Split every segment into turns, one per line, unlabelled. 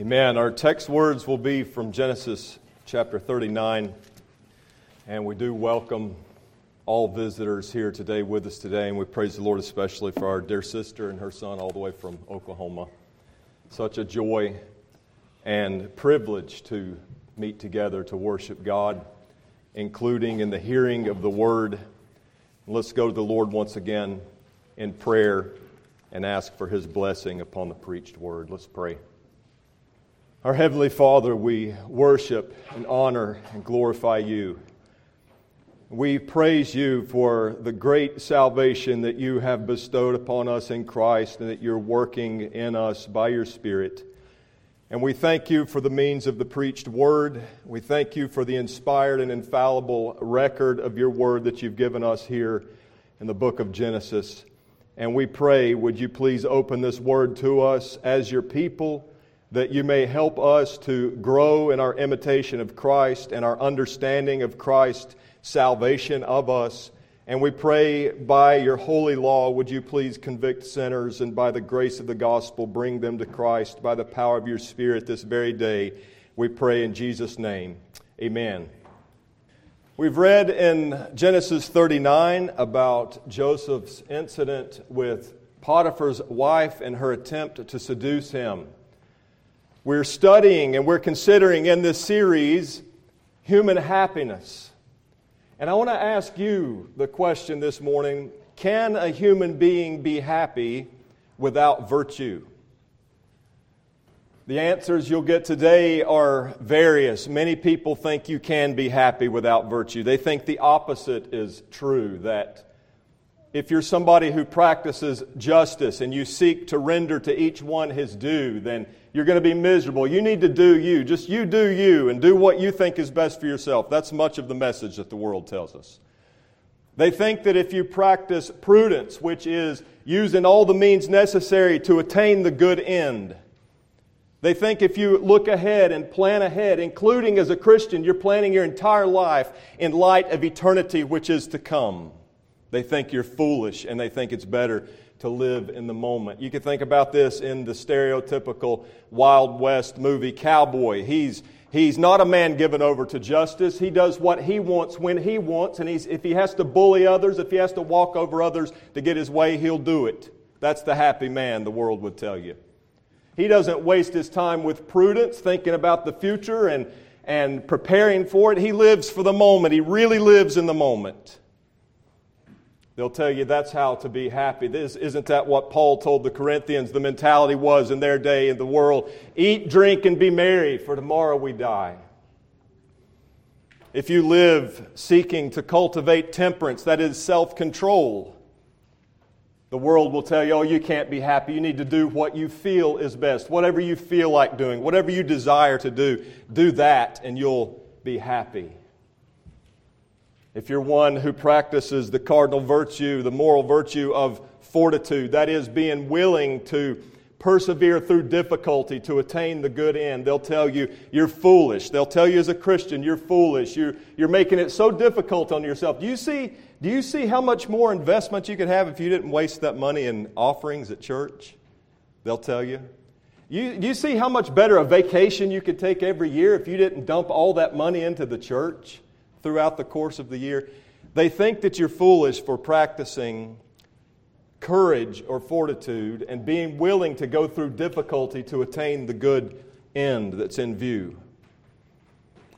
Amen. Our text words will be from Genesis chapter 39. And we do welcome all visitors here today with us today. And we praise the Lord especially for our dear sister and her son, all the way from Oklahoma. Such a joy and privilege to meet together to worship God, including in the hearing of the word. Let's go to the Lord once again in prayer and ask for his blessing upon the preached word. Let's pray. Our Heavenly Father, we worship and honor and glorify you. We praise you for the great salvation that you have bestowed upon us in Christ and that you're working in us by your Spirit. And we thank you for the means of the preached word. We thank you for the inspired and infallible record of your word that you've given us here in the book of Genesis. And we pray, would you please open this word to us as your people? That you may help us to grow in our imitation of Christ and our understanding of Christ's salvation of us. And we pray by your holy law, would you please convict sinners and by the grace of the gospel bring them to Christ by the power of your Spirit this very day. We pray in Jesus' name. Amen. We've read in Genesis 39 about Joseph's incident with Potiphar's wife and her attempt to seduce him. We're studying and we're considering in this series human happiness. And I want to ask you the question this morning can a human being be happy without virtue? The answers you'll get today are various. Many people think you can be happy without virtue. They think the opposite is true, that if you're somebody who practices justice and you seek to render to each one his due, then you're going to be miserable. You need to do you. Just you do you and do what you think is best for yourself. That's much of the message that the world tells us. They think that if you practice prudence, which is using all the means necessary to attain the good end, they think if you look ahead and plan ahead, including as a Christian, you're planning your entire life in light of eternity which is to come. They think you're foolish and they think it's better to live in the moment. You can think about this in the stereotypical Wild West movie cowboy. He's, he's not a man given over to justice. He does what he wants when he wants, and if he has to bully others, if he has to walk over others to get his way, he'll do it. That's the happy man, the world would tell you. He doesn't waste his time with prudence, thinking about the future and, and preparing for it. He lives for the moment. He really lives in the moment. They'll tell you that's how to be happy. This, isn't that what Paul told the Corinthians the mentality was in their day in the world? Eat, drink, and be merry, for tomorrow we die. If you live seeking to cultivate temperance, that is self control, the world will tell you, oh, you can't be happy. You need to do what you feel is best. Whatever you feel like doing, whatever you desire to do, do that and you'll be happy if you're one who practices the cardinal virtue, the moral virtue of fortitude, that is, being willing to persevere through difficulty to attain the good end, they'll tell you you're foolish. They'll tell you as a Christian you're foolish. You're, you're making it so difficult on yourself. Do you, see, do you see how much more investment you could have if you didn't waste that money in offerings at church? They'll tell you. You, you see how much better a vacation you could take every year if you didn't dump all that money into the church? Throughout the course of the year. They think that you're foolish for practicing courage or fortitude and being willing to go through difficulty to attain the good end that's in view.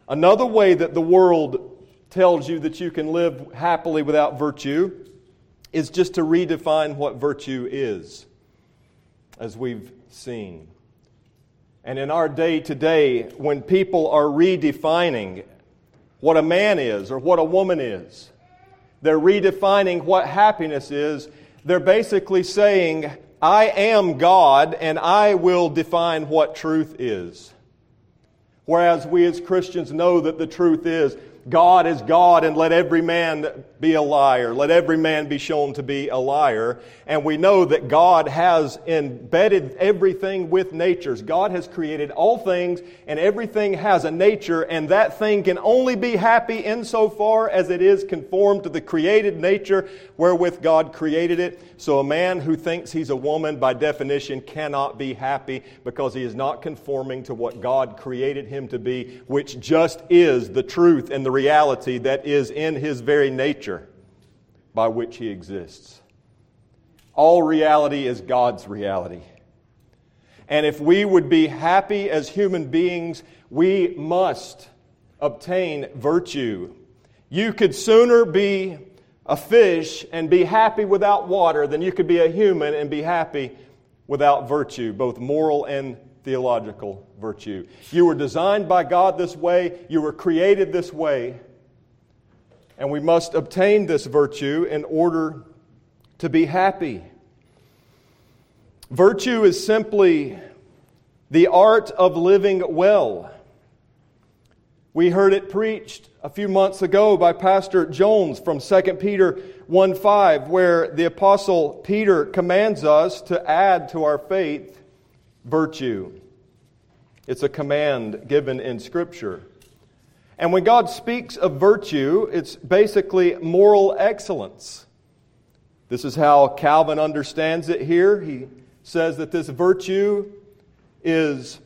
Another way that the world tells you that you can live happily without virtue is just to redefine what virtue is, as we've seen. And in our day today, when people are redefining what a man is or what a woman is. They're redefining what happiness is. They're basically saying, I am God and I will define what truth is. Whereas we as Christians know that the truth is God is God and let every man be a liar. Let every man be shown to be a liar. And we know that God has embedded everything with natures. God has created all things and everything has a nature and that thing can only be happy insofar as it is conformed to the created nature wherewith God created it. So a man who thinks he's a woman by definition cannot be happy because he is not conforming to what God created him to be, which just is the truth and the reality that is in his very nature by which he exists. All reality is God's reality. And if we would be happy as human beings, we must obtain virtue. You could sooner be a fish and be happy without water than you could be a human and be happy without virtue, both moral and theological virtue. You were designed by God this way, you were created this way, and we must obtain this virtue in order to be happy. Virtue is simply the art of living well. We heard it preached a few months ago by Pastor Jones from 2 Peter 1 5, where the Apostle Peter commands us to add to our faith virtue. It's a command given in Scripture. And when God speaks of virtue, it's basically moral excellence. This is how Calvin understands it here. He says that this virtue is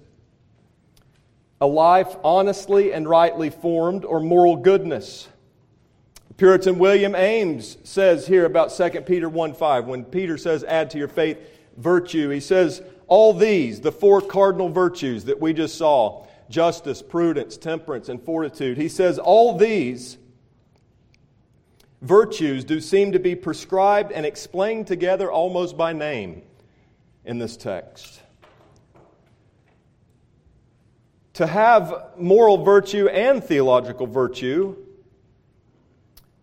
a life honestly and rightly formed, or moral goodness. Puritan William Ames says here about 2 Peter 1 5, when Peter says, add to your faith virtue, he says, all these, the four cardinal virtues that we just saw justice, prudence, temperance, and fortitude he says, all these virtues do seem to be prescribed and explained together almost by name in this text. To have moral virtue and theological virtue,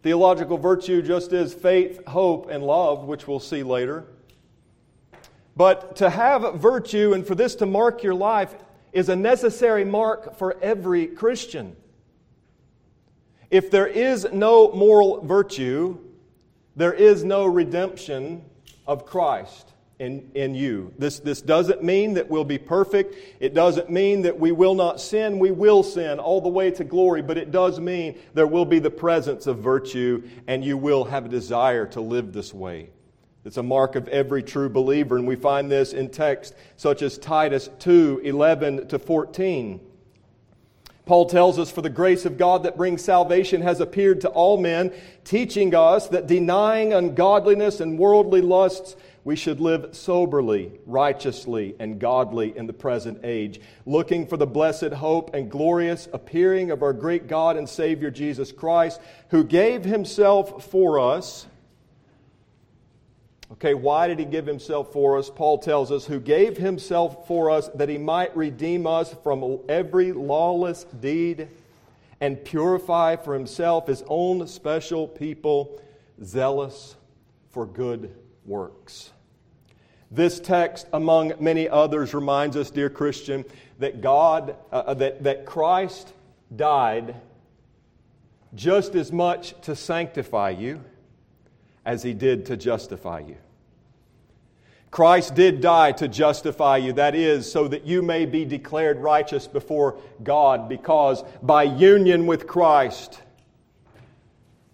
theological virtue just is faith, hope, and love, which we'll see later. But to have virtue and for this to mark your life is a necessary mark for every Christian. If there is no moral virtue, there is no redemption of Christ in, in you. This, this doesn't mean that we'll be perfect. It doesn't mean that we will not sin. We will sin all the way to glory, but it does mean there will be the presence of virtue and you will have a desire to live this way. It's a mark of every true believer, and we find this in texts such as Titus 2 11 to 14. Paul tells us, For the grace of God that brings salvation has appeared to all men, teaching us that denying ungodliness and worldly lusts, we should live soberly, righteously, and godly in the present age, looking for the blessed hope and glorious appearing of our great God and Savior Jesus Christ, who gave himself for us. Okay, why did he give himself for us? Paul tells us, who gave himself for us that he might redeem us from every lawless deed and purify for himself his own special people, zealous for good works. This text, among many others, reminds us, dear Christian, that God, uh, uh, that, that Christ died just as much to sanctify you as he did to justify you. Christ did die to justify you. That is, so that you may be declared righteous before God, because by union with Christ,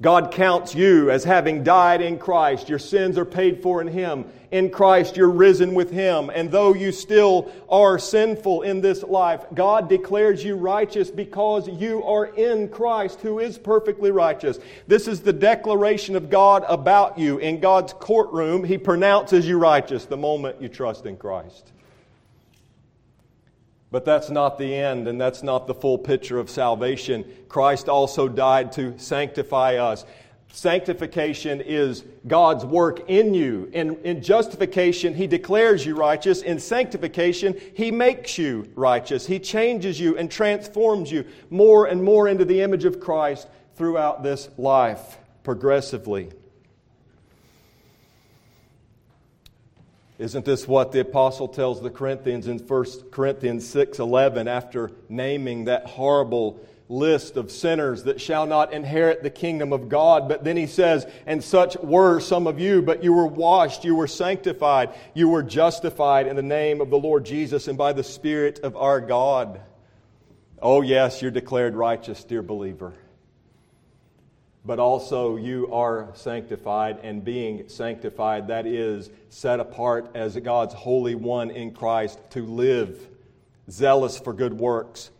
God counts you as having died in Christ. Your sins are paid for in Him. In Christ, you're risen with Him. And though you still are sinful in this life, God declares you righteous because you are in Christ, who is perfectly righteous. This is the declaration of God about you. In God's courtroom, He pronounces you righteous the moment you trust in Christ. But that's not the end, and that's not the full picture of salvation. Christ also died to sanctify us. Sanctification is God's work in you. In, in justification, He declares you righteous. In sanctification, He makes you righteous. He changes you and transforms you more and more into the image of Christ throughout this life, progressively. Isn't this what the apostle tells the Corinthians in 1 Corinthians 6:11 after naming that horrible list of sinners that shall not inherit the kingdom of God. But then he says, And such were some of you, but you were washed, you were sanctified, you were justified in the name of the Lord Jesus and by the Spirit of our God. Oh, yes, you're declared righteous, dear believer. But also, you are sanctified, and being sanctified, that is, set apart as God's Holy One in Christ to live zealous for good works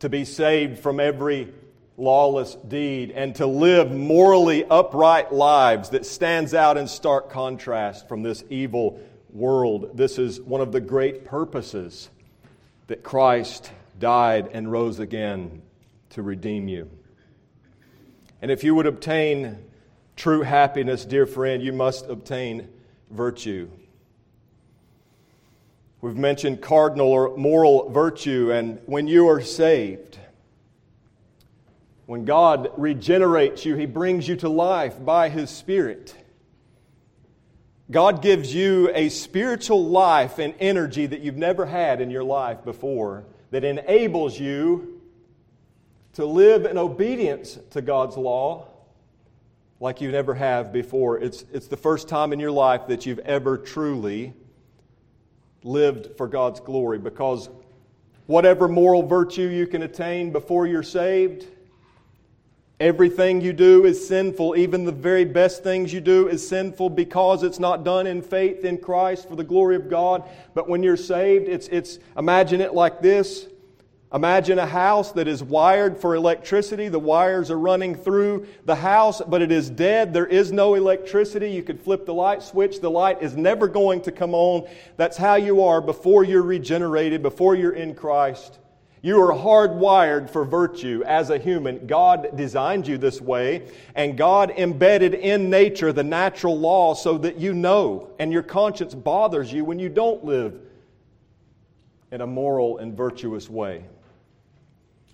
to be saved from every lawless deed and to live morally upright lives that stands out in stark contrast from this evil world. This is one of the great purposes that Christ died and rose again to redeem you. And if you would obtain true happiness, dear friend, you must obtain virtue. We've mentioned cardinal or moral virtue, and when you are saved, when God regenerates you, He brings you to life by His Spirit. God gives you a spiritual life and energy that you've never had in your life before that enables you to live in obedience to God's law like you never have before. It's, it's the first time in your life that you've ever truly lived for God's glory because whatever moral virtue you can attain before you're saved, everything you do is sinful. Even the very best things you do is sinful because it's not done in faith in Christ for the glory of God. But when you're saved, it's, it's imagine it like this Imagine a house that is wired for electricity. The wires are running through the house, but it is dead. There is no electricity. You could flip the light switch. The light is never going to come on. That's how you are before you're regenerated, before you're in Christ. You are hardwired for virtue as a human. God designed you this way, and God embedded in nature the natural law so that you know, and your conscience bothers you when you don't live in a moral and virtuous way.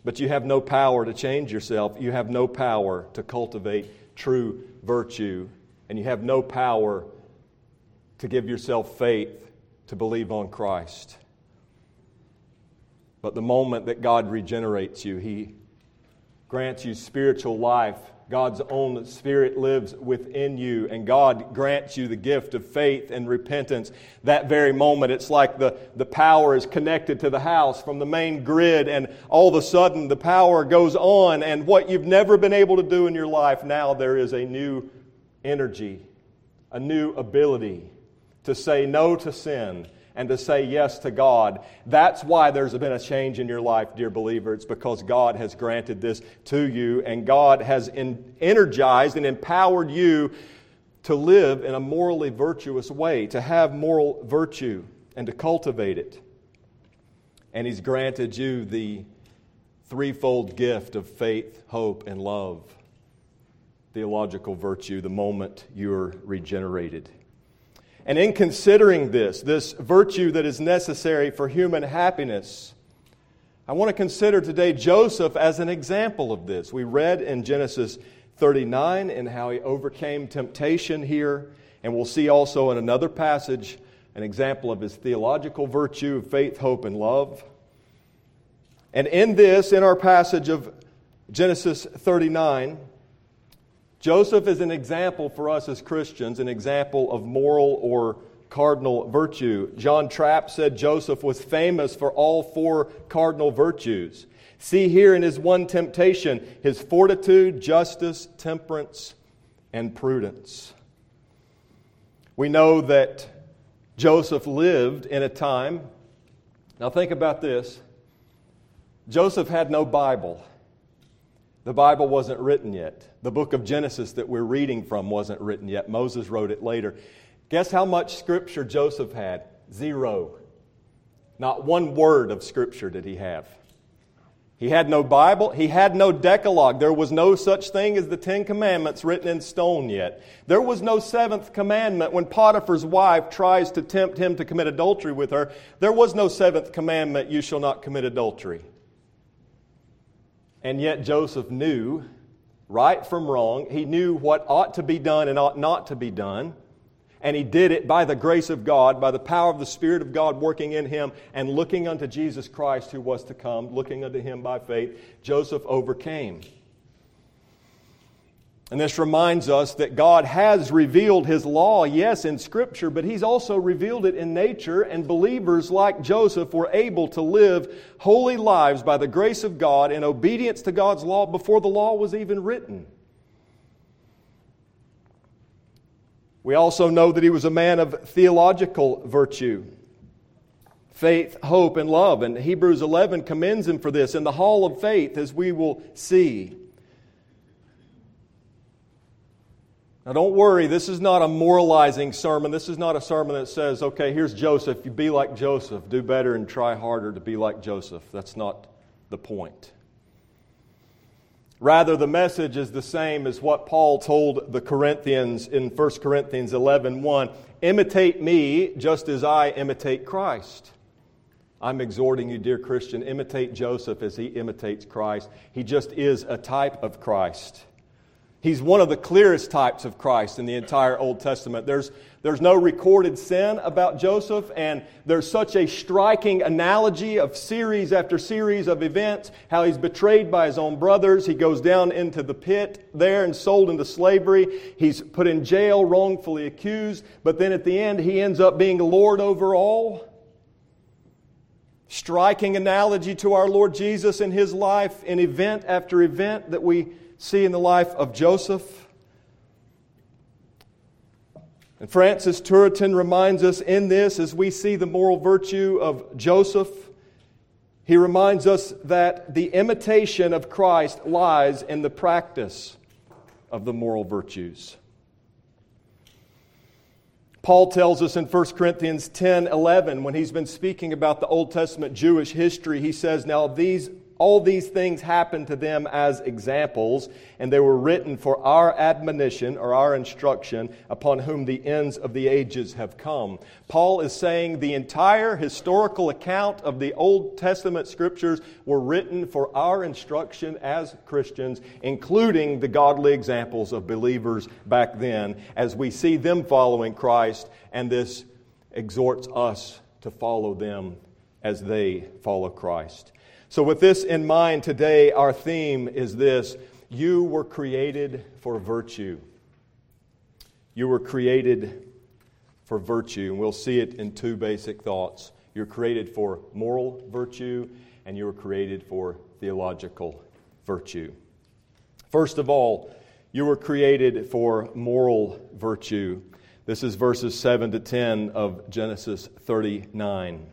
But you have no power to change yourself. You have no power to cultivate true virtue. And you have no power to give yourself faith to believe on Christ. But the moment that God regenerates you, He grants you spiritual life God's own Spirit lives within you, and God grants you the gift of faith and repentance. That very moment, it's like the, the power is connected to the house from the main grid, and all of a sudden the power goes on, and what you've never been able to do in your life, now there is a new energy, a new ability to say no to sin and to say yes to God. That's why there's been a change in your life, dear believer. It's because God has granted this to you, and God has energized and empowered you to live in a morally virtuous way, to have moral virtue, and to cultivate it. And He's granted you the threefold gift of faith, hope, and love. Theological virtue the moment you're regenerated. And in considering this, this virtue that is necessary for human happiness, I want to consider today Joseph as an example of this. We read in Genesis 39 and how he overcame temptation here, and we'll see also in another passage an example of his theological virtue of faith, hope, and love. And in this, in our passage of Genesis 39, Joseph is an example for us as Christians, an example of moral or cardinal virtue. John Trapp said Joseph was famous for all four cardinal virtues. See here in his one temptation his fortitude, justice, temperance, and prudence. We know that Joseph lived in a time, now think about this Joseph had no Bible. The Bible wasn't written yet. The book of Genesis that we're reading from wasn't written yet. Moses wrote it later. Guess how much scripture Joseph had? Zero. Not one word of scripture did he have. He had no Bible. He had no Decalogue. There was no such thing as the Ten Commandments written in stone yet. There was no seventh commandment when Potiphar's wife tries to tempt him to commit adultery with her. There was no seventh commandment, you shall not commit adultery. And yet Joseph knew right from wrong. He knew what ought to be done and ought not to be done. And he did it by the grace of God, by the power of the Spirit of God working in him, and looking unto Jesus Christ who was to come, looking unto him by faith, Joseph overcame. And this reminds us that God has revealed His law, yes, in Scripture, but He's also revealed it in nature, and believers like Joseph were able to live holy lives by the grace of God in obedience to God's law before the law was even written. We also know that he was a man of theological virtue faith, hope, and love. And Hebrews 11 commends him for this in the hall of faith, as we will see. Now, don't worry, this is not a moralizing sermon. This is not a sermon that says, okay, here's Joseph. You be like Joseph. Do better and try harder to be like Joseph. That's not the point. Rather, the message is the same as what Paul told the Corinthians in 1 Corinthians 11 1. Imitate me just as I imitate Christ. I'm exhorting you, dear Christian, imitate Joseph as he imitates Christ. He just is a type of Christ. He's one of the clearest types of Christ in the entire Old Testament. There's, there's no recorded sin about Joseph, and there's such a striking analogy of series after series of events how he's betrayed by his own brothers. He goes down into the pit there and sold into slavery. He's put in jail, wrongfully accused, but then at the end, he ends up being Lord over all. Striking analogy to our Lord Jesus in his life in event after event that we see in the life of Joseph. And Francis Turretin reminds us in this, as we see the moral virtue of Joseph, he reminds us that the imitation of Christ lies in the practice of the moral virtues. Paul tells us in 1 Corinthians 10 11, when he's been speaking about the Old Testament Jewish history, he says, Now these all these things happened to them as examples, and they were written for our admonition or our instruction, upon whom the ends of the ages have come. Paul is saying the entire historical account of the Old Testament scriptures were written for our instruction as Christians, including the godly examples of believers back then, as we see them following Christ, and this exhorts us to follow them as they follow Christ. So, with this in mind, today our theme is this You were created for virtue. You were created for virtue. And we'll see it in two basic thoughts. You're created for moral virtue, and you were created for theological virtue. First of all, you were created for moral virtue. This is verses 7 to 10 of Genesis 39.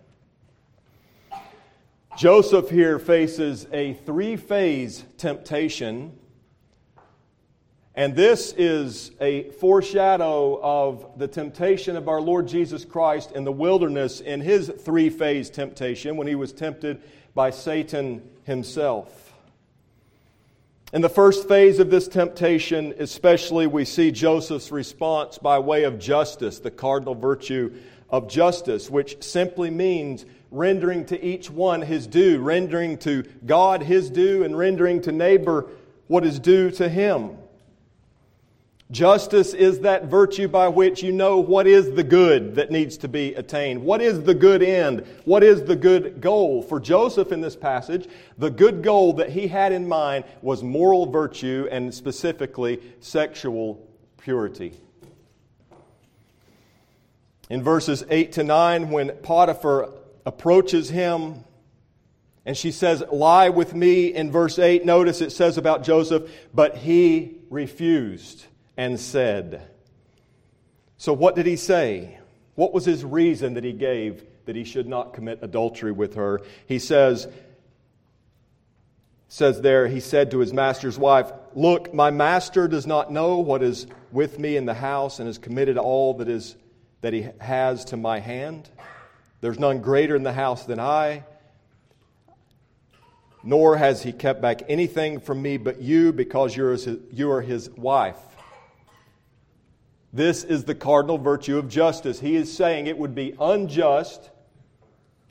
Joseph here faces a three phase temptation, and this is a foreshadow of the temptation of our Lord Jesus Christ in the wilderness in his three phase temptation when he was tempted by Satan himself. In the first phase of this temptation, especially, we see Joseph's response by way of justice, the cardinal virtue of justice, which simply means rendering to each one his due, rendering to God his due, and rendering to neighbor what is due to him. Justice is that virtue by which you know what is the good that needs to be attained. What is the good end? What is the good goal? For Joseph in this passage, the good goal that he had in mind was moral virtue and specifically sexual purity. In verses 8 to 9, when Potiphar approaches him and she says, Lie with me. In verse 8, notice it says about Joseph, but he refused and said. So, what did he say? What was his reason that he gave that he should not commit adultery with her? He says, says there, he said to his master's wife, Look, my master does not know what is with me in the house and has committed all that, is, that he has to my hand. There's none greater in the house than I, nor has he kept back anything from me but you, because you're his, you are his wife. This is the cardinal virtue of justice. He is saying it would be unjust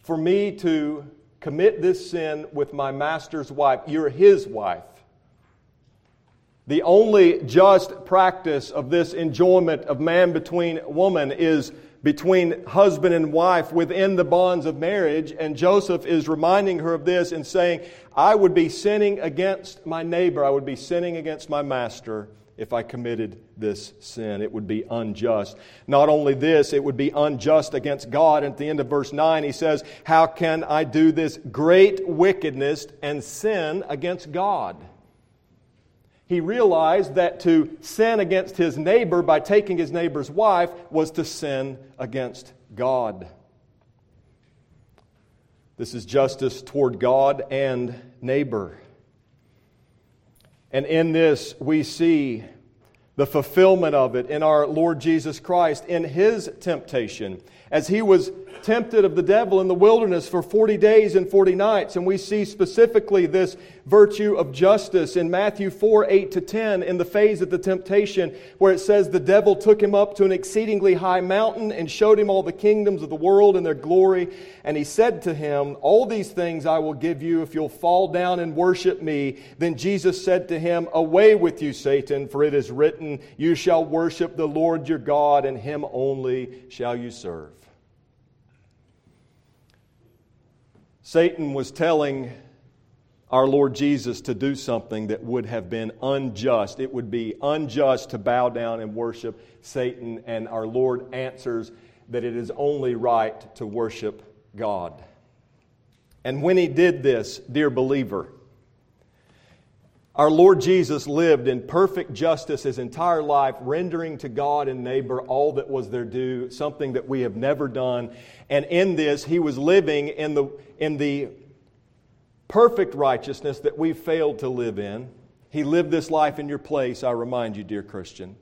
for me to commit this sin with my master's wife. You're his wife. The only just practice of this enjoyment of man between woman is between husband and wife within the bonds of marriage. And Joseph is reminding her of this and saying, I would be sinning against my neighbor, I would be sinning against my master if I committed this sin. It would be unjust. Not only this, it would be unjust against God. At the end of verse 9, he says, How can I do this great wickedness and sin against God? He realized that to sin against his neighbor by taking his neighbor's wife was to sin against God. This is justice toward God and neighbor. And in this, we see the fulfillment of it in our Lord Jesus Christ in his temptation as he was tempted of the devil in the wilderness for 40 days and 40 nights. And we see specifically this virtue of justice in Matthew 4 8 to 10 in the phase of the temptation, where it says, The devil took him up to an exceedingly high mountain and showed him all the kingdoms of the world and their glory. And he said to him, All these things I will give you if you'll fall down and worship me. Then Jesus said to him, Away with you, Satan, for it is written, You shall worship the Lord your God, and him only shall you serve. Satan was telling our Lord Jesus to do something that would have been unjust. It would be unjust to bow down and worship Satan, and our Lord answers that it is only right to worship God. And when he did this, dear believer, our Lord Jesus lived in perfect justice his entire life, rendering to God and neighbor all that was their due, something that we have never done. And in this, he was living in the, in the perfect righteousness that we failed to live in. He lived this life in your place, I remind you, dear Christian.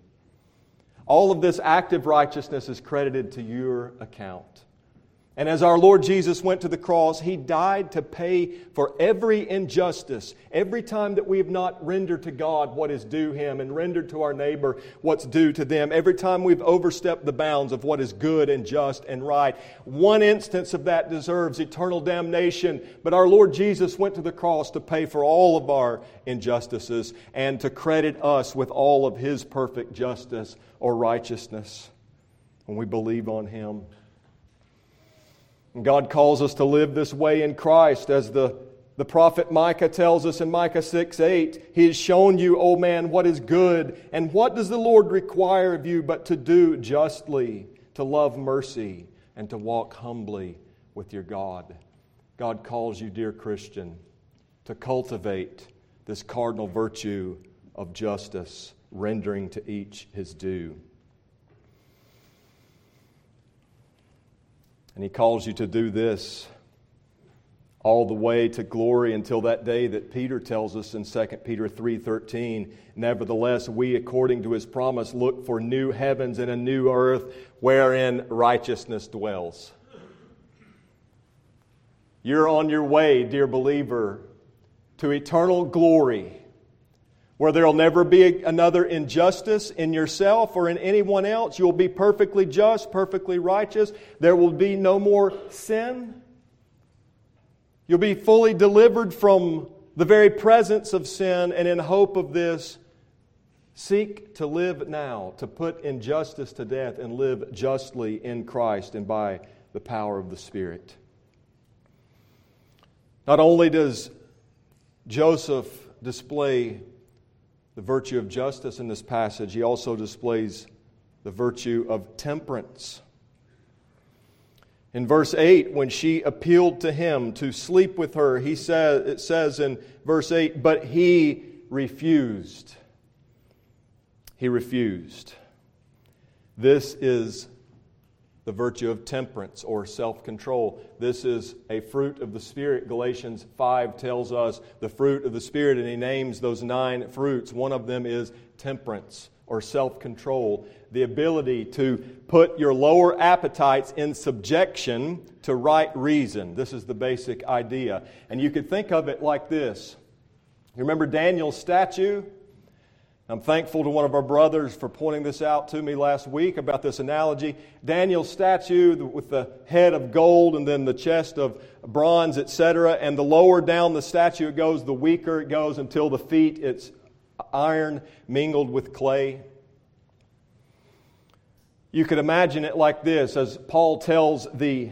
All of this active righteousness is credited to your account. And as our Lord Jesus went to the cross, He died to pay for every injustice. Every time that we have not rendered to God what is due Him and rendered to our neighbor what's due to them, every time we've overstepped the bounds of what is good and just and right, one instance of that deserves eternal damnation. But our Lord Jesus went to the cross to pay for all of our injustices and to credit us with all of His perfect justice or righteousness when we believe on Him. And God calls us to live this way in Christ as the, the prophet Micah tells us in Micah 6 8. He has shown you, O man, what is good. And what does the Lord require of you but to do justly, to love mercy, and to walk humbly with your God? God calls you, dear Christian, to cultivate this cardinal virtue of justice, rendering to each his due. And He calls you to do this all the way to glory until that day that Peter tells us in 2 Peter 3:13 nevertheless we according to his promise look for new heavens and a new earth wherein righteousness dwells. You're on your way dear believer to eternal glory where there'll never be another injustice in yourself or in anyone else. You'll be perfectly just, perfectly righteous. There will be no more sin. You'll be fully delivered from the very presence of sin, and in hope of this, seek to live now, to put injustice to death and live justly in Christ and by the power of the Spirit. Not only does Joseph display the virtue of justice in this passage, he also displays the virtue of temperance. In verse 8, when she appealed to him to sleep with her, he says, it says in verse 8, but he refused. He refused. This is the virtue of temperance or self control. This is a fruit of the Spirit. Galatians 5 tells us the fruit of the Spirit, and he names those nine fruits. One of them is temperance or self control, the ability to put your lower appetites in subjection to right reason. This is the basic idea. And you could think of it like this. You remember Daniel's statue? I'm thankful to one of our brothers for pointing this out to me last week about this analogy. Daniel's statue with the head of gold and then the chest of bronze, etc. And the lower down the statue it goes, the weaker it goes until the feet it's iron mingled with clay. You could imagine it like this as Paul tells the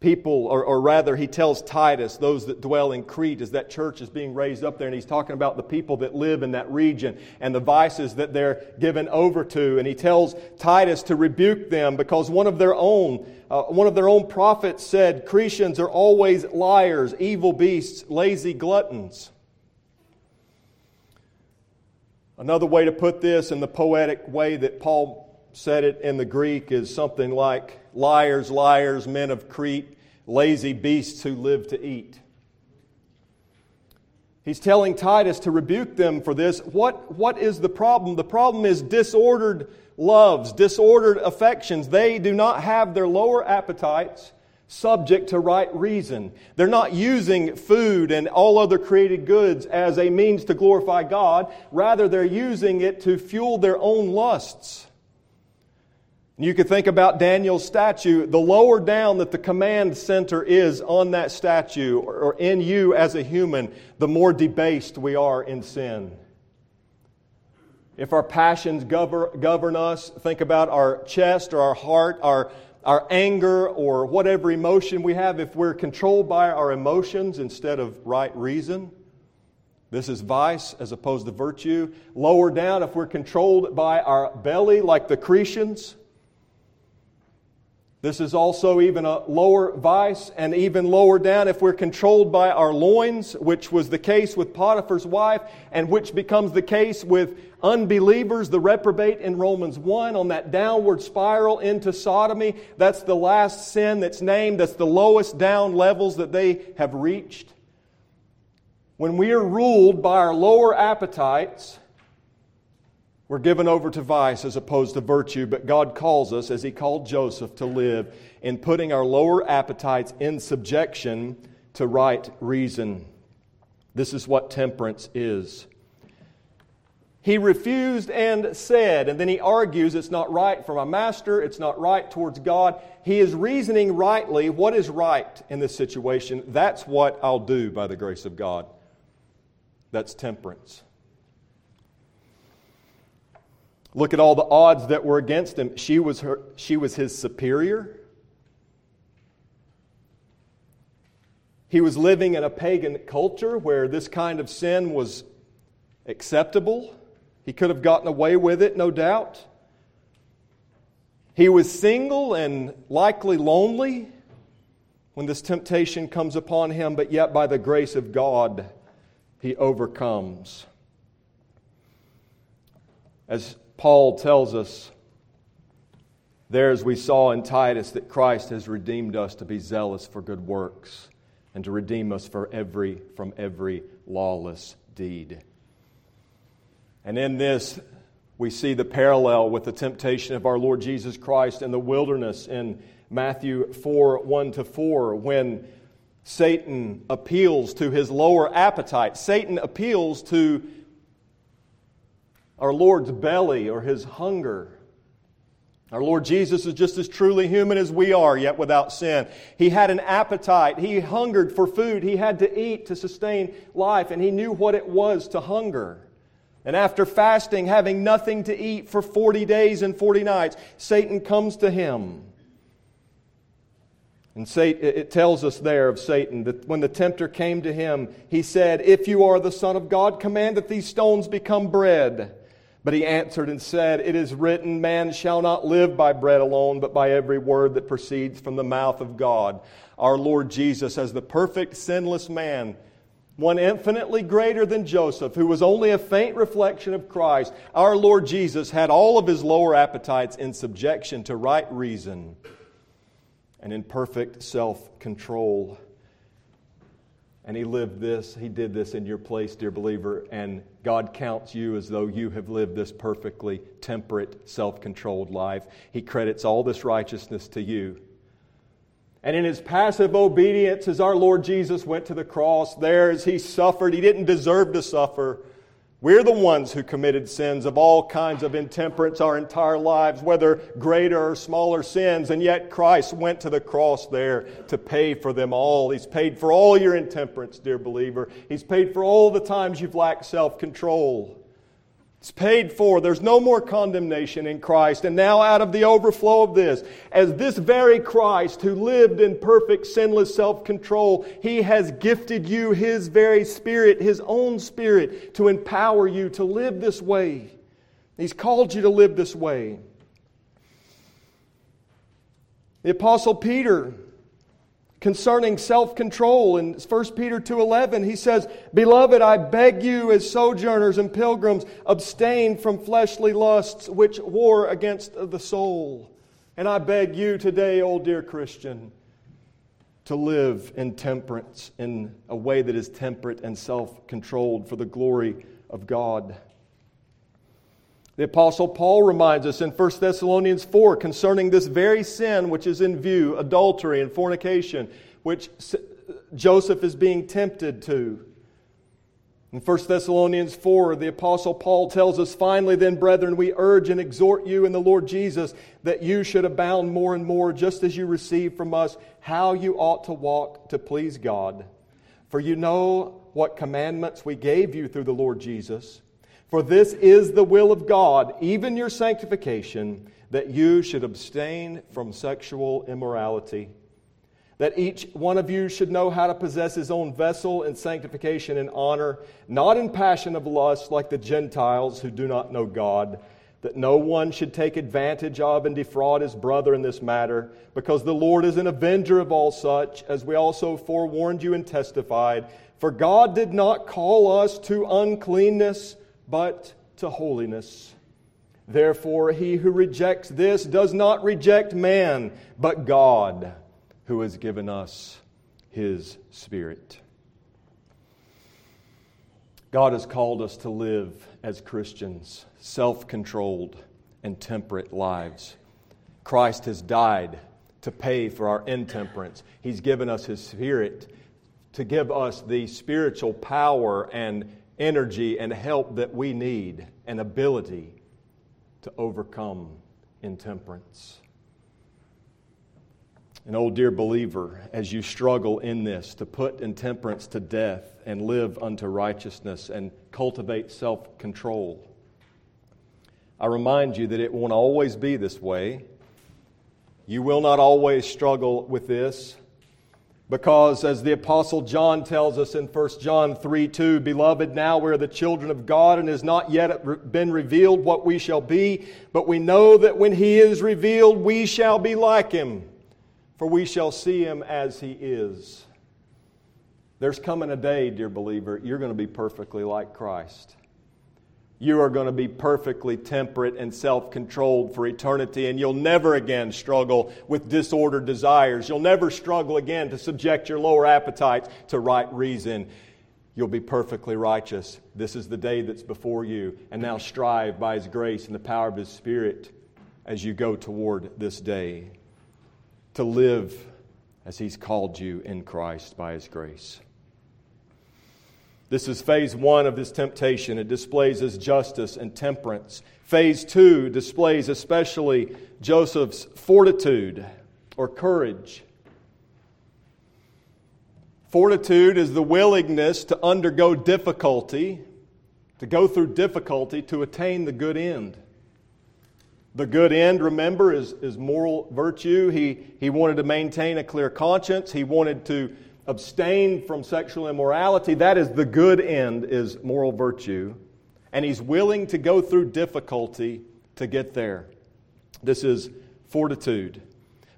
people, or, or, rather, he tells Titus, those that dwell in Crete, as that church is being raised up there, and he's talking about the people that live in that region and the vices that they're given over to. And he tells Titus to rebuke them because one of their own, uh, one of their own prophets said, Cretians are always liars, evil beasts, lazy gluttons. Another way to put this in the poetic way that Paul said it in the Greek is something like liars, liars, men of Crete, lazy beasts who live to eat. He's telling Titus to rebuke them for this. What, what is the problem? The problem is disordered loves, disordered affections. They do not have their lower appetites subject to right reason. They're not using food and all other created goods as a means to glorify God. Rather, they're using it to fuel their own lusts. You could think about Daniel's statue. The lower down that the command center is on that statue or in you as a human, the more debased we are in sin. If our passions govern, us, think about our chest or our heart, our our anger or whatever emotion we have, if we're controlled by our emotions instead of right reason, this is vice as opposed to virtue. Lower down, if we're controlled by our belly, like the Cretians, this is also even a lower vice, and even lower down if we're controlled by our loins, which was the case with Potiphar's wife, and which becomes the case with unbelievers, the reprobate in Romans 1, on that downward spiral into sodomy. That's the last sin that's named, that's the lowest down levels that they have reached. When we are ruled by our lower appetites, we're given over to vice as opposed to virtue, but God calls us, as He called Joseph, to live in putting our lower appetites in subjection to right reason. This is what temperance is. He refused and said, and then he argues it's not right for my master, it's not right towards God. He is reasoning rightly what is right in this situation. That's what I'll do by the grace of God. That's temperance. Look at all the odds that were against him. She was, her, she was his superior. He was living in a pagan culture where this kind of sin was acceptable. He could have gotten away with it, no doubt. He was single and likely lonely when this temptation comes upon him, but yet by the grace of God, he overcomes. As Paul tells us there, as we saw in Titus, that Christ has redeemed us to be zealous for good works and to redeem us for every, from every lawless deed. And in this, we see the parallel with the temptation of our Lord Jesus Christ in the wilderness in Matthew 4 1 to 4, when Satan appeals to his lower appetite. Satan appeals to our Lord's belly or his hunger. Our Lord Jesus is just as truly human as we are, yet without sin. He had an appetite. He hungered for food. He had to eat to sustain life, and he knew what it was to hunger. And after fasting, having nothing to eat for 40 days and 40 nights, Satan comes to him. And it tells us there of Satan that when the tempter came to him, he said, If you are the Son of God, command that these stones become bread. But he answered and said, It is written, Man shall not live by bread alone, but by every word that proceeds from the mouth of God. Our Lord Jesus, as the perfect, sinless man, one infinitely greater than Joseph, who was only a faint reflection of Christ, our Lord Jesus had all of his lower appetites in subjection to right reason and in perfect self control. And he lived this, he did this in your place, dear believer, and God counts you as though you have lived this perfectly temperate, self controlled life. He credits all this righteousness to you. And in his passive obedience, as our Lord Jesus went to the cross, there as he suffered, he didn't deserve to suffer, We're the ones who committed sins of all kinds of intemperance our entire lives, whether greater or smaller sins, and yet Christ went to the cross there to pay for them all. He's paid for all your intemperance, dear believer. He's paid for all the times you've lacked self control. It's paid for. There's no more condemnation in Christ. And now, out of the overflow of this, as this very Christ who lived in perfect, sinless self control, He has gifted you His very Spirit, His own Spirit, to empower you to live this way. He's called you to live this way. The Apostle Peter concerning self-control. In 1 Peter 2:11 he says beloved I beg you as sojourners and pilgrims abstain from fleshly lusts which war against the soul. And I beg you today old dear Christian to live in temperance in a way that is temperate and self-controlled for the glory of God the Apostle Paul reminds us in 1 Thessalonians 4 concerning this very sin which is in view, adultery and fornication, which Joseph is being tempted to. In 1 Thessalonians 4, the Apostle Paul tells us, Finally, then, brethren, we urge and exhort you in the Lord Jesus that you should abound more and more, just as you receive from us how you ought to walk to please God. For you know what commandments we gave you through the Lord Jesus. For this is the will of God, even your sanctification, that you should abstain from sexual immorality. That each one of you should know how to possess his own vessel in sanctification and honor, not in passion of lust like the Gentiles who do not know God. That no one should take advantage of and defraud his brother in this matter, because the Lord is an avenger of all such, as we also forewarned you and testified. For God did not call us to uncleanness but to holiness. Therefore, he who rejects this does not reject man, but God, who has given us his Spirit. God has called us to live as Christians, self controlled and temperate lives. Christ has died to pay for our intemperance. He's given us His Spirit to give us the spiritual power and energy and help that we need and ability to overcome intemperance. And, oh, dear believer, as you struggle in this to put intemperance to death and live unto righteousness and cultivate self control, I remind you that it won't always be this way. You will not always struggle with this. Because, as the Apostle John tells us in 1 John 3 2, Beloved, now we are the children of God, and has not yet been revealed what we shall be, but we know that when He is revealed, we shall be like Him, for we shall see Him as He is. There's coming a day, dear believer, you're going to be perfectly like Christ you are going to be perfectly temperate and self controlled for eternity, and you'll never again struggle with disordered desires. You'll never struggle again to subject your lower appetites to right reason. You'll be perfectly righteous. This is the day that's before you, and now strive by His grace and the power of His Spirit as you go toward this day to live as He's called you in Christ by His grace. This is phase one of this temptation. It displays his justice and temperance. Phase two displays especially Joseph's fortitude or courage. Fortitude is the willingness to undergo difficulty, to go through difficulty to attain the good end. The good end, remember, is, is moral virtue. He, he wanted to maintain a clear conscience. He wanted to abstain from sexual immorality. That is the good end, is moral virtue. And he's willing to go through difficulty to get there. This is fortitude.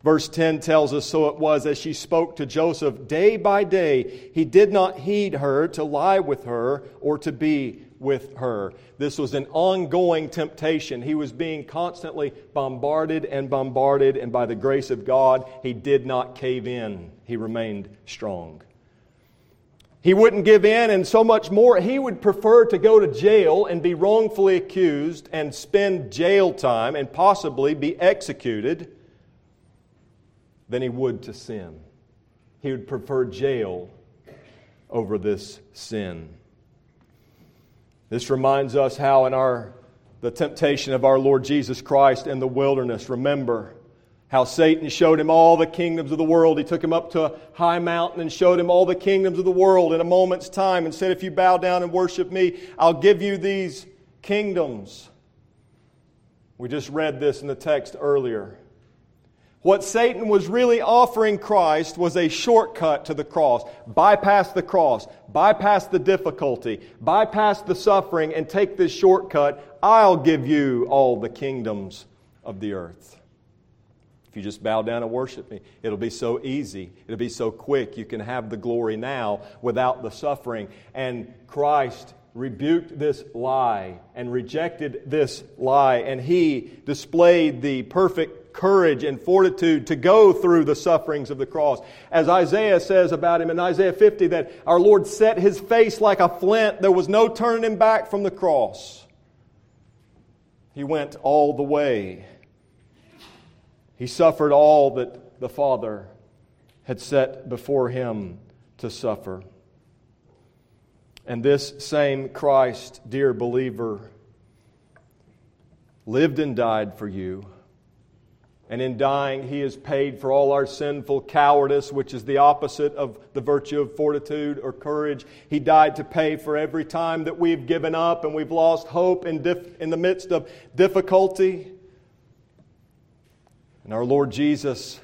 Verse 10 tells us So it was as she spoke to Joseph day by day, he did not heed her to lie with her or to be with her. This was an ongoing temptation. He was being constantly bombarded and bombarded, and by the grace of God, he did not cave in. He remained strong. He wouldn't give in, and so much more. He would prefer to go to jail and be wrongfully accused and spend jail time and possibly be executed than he would to sin. He would prefer jail over this sin. This reminds us how in our the temptation of our Lord Jesus Christ in the wilderness, remember how Satan showed him all the kingdoms of the world. He took him up to a high mountain and showed him all the kingdoms of the world in a moment's time and said, If you bow down and worship me, I'll give you these kingdoms. We just read this in the text earlier. What Satan was really offering Christ was a shortcut to the cross. Bypass the cross, bypass the difficulty, bypass the suffering, and take this shortcut. I'll give you all the kingdoms of the earth. If you just bow down and worship me, it'll be so easy. It'll be so quick. You can have the glory now without the suffering. And Christ rebuked this lie and rejected this lie, and he displayed the perfect courage and fortitude to go through the sufferings of the cross. As Isaiah says about him in Isaiah 50, that our Lord set his face like a flint. There was no turning him back from the cross. He went all the way. He suffered all that the Father had set before him to suffer. And this same Christ, dear believer, lived and died for you and in dying, he has paid for all our sinful cowardice, which is the opposite of the virtue of fortitude or courage. He died to pay for every time that we've given up and we've lost hope in, dif- in the midst of difficulty. And our Lord Jesus,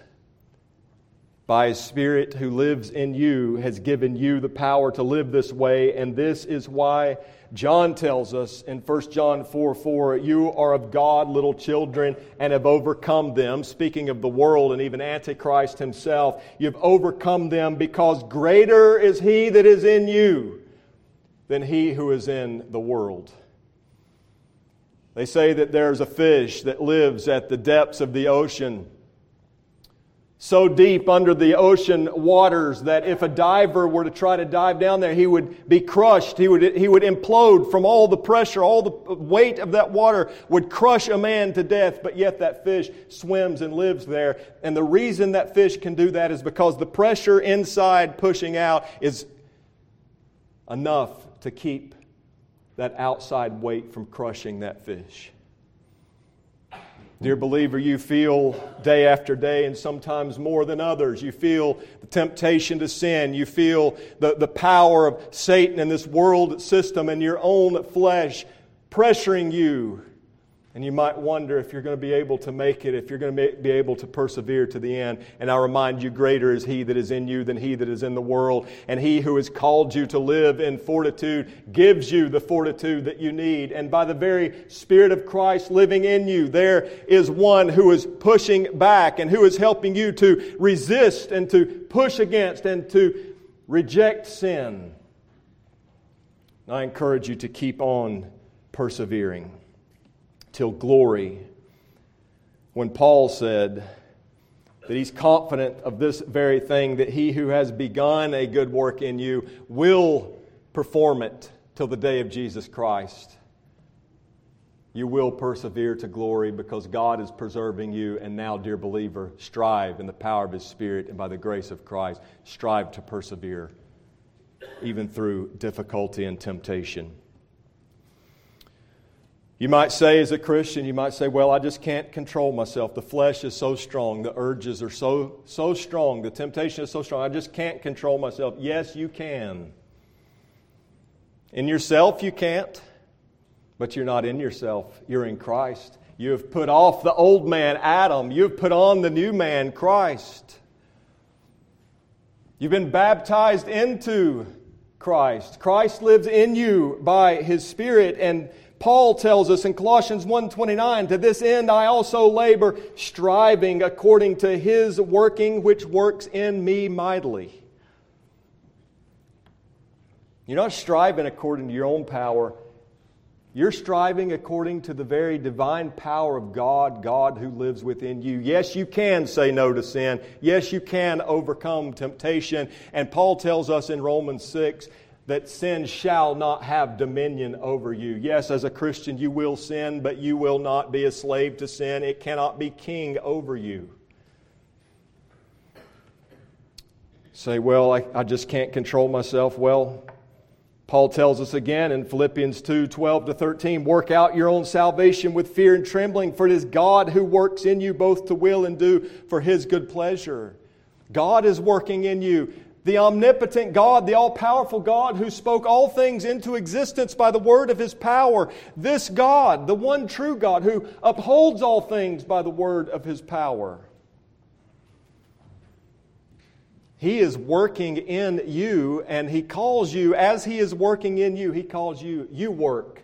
by His Spirit who lives in you, has given you the power to live this way. And this is why John tells us in 1 John 4 4, you are of God, little children, and have overcome them. Speaking of the world and even Antichrist himself, you've overcome them because greater is he that is in you than he who is in the world. They say that there's a fish that lives at the depths of the ocean so deep under the ocean waters that if a diver were to try to dive down there, he would be crushed. He would, he would implode from all the pressure, all the weight of that water would crush a man to death, but yet that fish swims and lives there. And the reason that fish can do that is because the pressure inside pushing out is enough to keep that outside weight from crushing that fish. Dear believer, you feel day after day, and sometimes more than others. You feel the temptation to sin. You feel the, the power of Satan and this world system and your own flesh pressuring you and you might wonder if you're going to be able to make it, if you're going to be able to persevere to the end. And I remind you, greater is He that is in you than He that is in the world. And He who has called you to live in fortitude gives you the fortitude that you need. And by the very Spirit of Christ living in you, there is one who is pushing back and who is helping you to resist and to push against and to reject sin. And I encourage you to keep on persevering till glory. When Paul said that he's confident of this very thing, that he who has begun a good work in you will perform it till the day of Jesus Christ. You will persevere to glory because God is preserving you. And now, dear believer, strive in the power of His Spirit and by the grace of Christ. Strive to persevere, even through difficulty and temptation. You might say, as a Christian, you might say, Well, I just can't control myself. The flesh is so strong. The urges are so, so strong. The temptation is so strong. I just can't control myself. Yes, you can. In yourself, you can't, but you're not in yourself. You're in Christ. You have put off the old man, Adam. You have put on the new man, Christ. You've been baptized into Christ. Christ lives in you by his Spirit, and Paul tells us in Colossians 1:29, "To this end I also labor, striving according to his working which works in me mightily." You're not striving according to your own power. You're striving according to the very divine power of God, God who lives within you. Yes, you can say no to sin. Yes, you can overcome temptation. And Paul tells us in Romans 6 that sin shall not have dominion over you. Yes, as a Christian, you will sin, but you will not be a slave to sin. It cannot be king over you. Say, well, I, I just can't control myself. Well, Paul tells us again in Philippians 2 12 to 13 work out your own salvation with fear and trembling, for it is God who works in you both to will and do for his good pleasure. God is working in you. The omnipotent God, the all powerful God who spoke all things into existence by the word of his power. This God, the one true God who upholds all things by the word of his power. He is working in you, and He calls you, as He is working in you, He calls you, you work,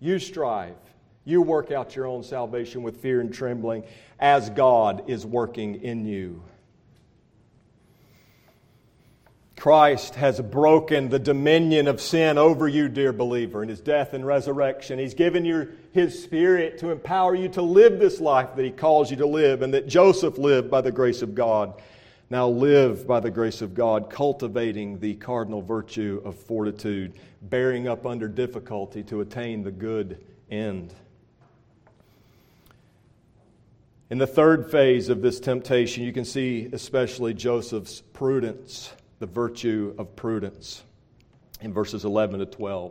you strive, you work out your own salvation with fear and trembling as God is working in you. Christ has broken the dominion of sin over you, dear believer, in his death and resurrection. He's given you his spirit to empower you to live this life that he calls you to live and that Joseph lived by the grace of God. Now live by the grace of God, cultivating the cardinal virtue of fortitude, bearing up under difficulty to attain the good end. In the third phase of this temptation, you can see especially Joseph's prudence, the virtue of prudence, in verses 11 to 12.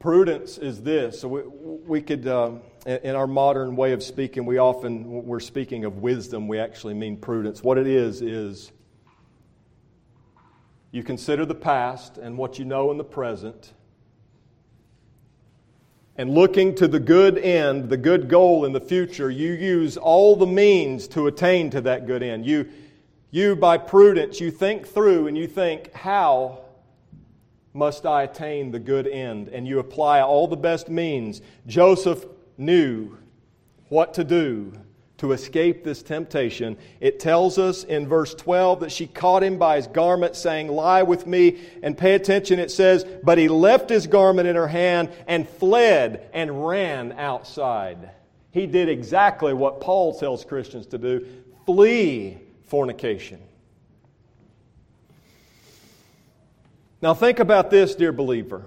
Prudence is this. So we, we could, uh, in our modern way of speaking, we often, we're speaking of wisdom, we actually mean prudence. What it is, is you consider the past and what you know in the present, and looking to the good end, the good goal in the future, you use all the means to attain to that good end. You, you by prudence, you think through and you think, how must I attain the good end? And you apply all the best means. Joseph knew what to do to escape this temptation. It tells us in verse 12 that she caught him by his garment, saying, Lie with me. And pay attention, it says, But he left his garment in her hand and fled and ran outside. He did exactly what Paul tells Christians to do flee fornication. Now, think about this, dear believer.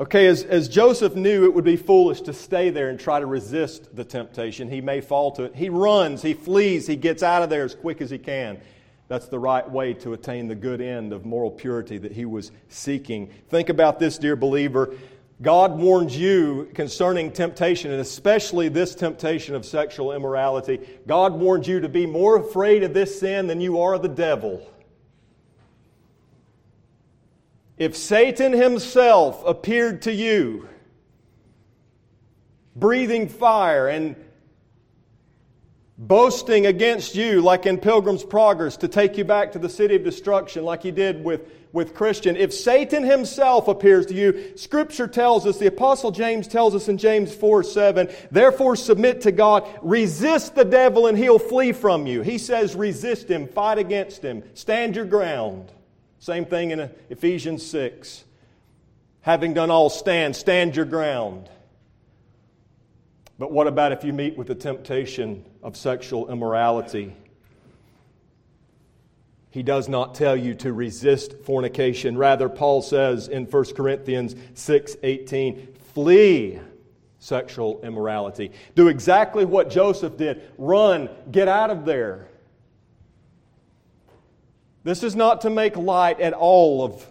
Okay, as, as Joseph knew it would be foolish to stay there and try to resist the temptation, he may fall to it. He runs, he flees, he gets out of there as quick as he can. That's the right way to attain the good end of moral purity that he was seeking. Think about this, dear believer. God warns you concerning temptation, and especially this temptation of sexual immorality. God warns you to be more afraid of this sin than you are of the devil. If Satan himself appeared to you, breathing fire and boasting against you, like in Pilgrim's Progress, to take you back to the city of destruction, like he did with, with Christian. If Satan himself appears to you, Scripture tells us, the Apostle James tells us in James 4 7, therefore submit to God, resist the devil, and he'll flee from you. He says, resist him, fight against him, stand your ground. Same thing in Ephesians 6. Having done all, stand, stand your ground. But what about if you meet with the temptation of sexual immorality? He does not tell you to resist fornication. Rather, Paul says in 1 Corinthians 6 18, flee sexual immorality. Do exactly what Joseph did run, get out of there. This is not to make light at all of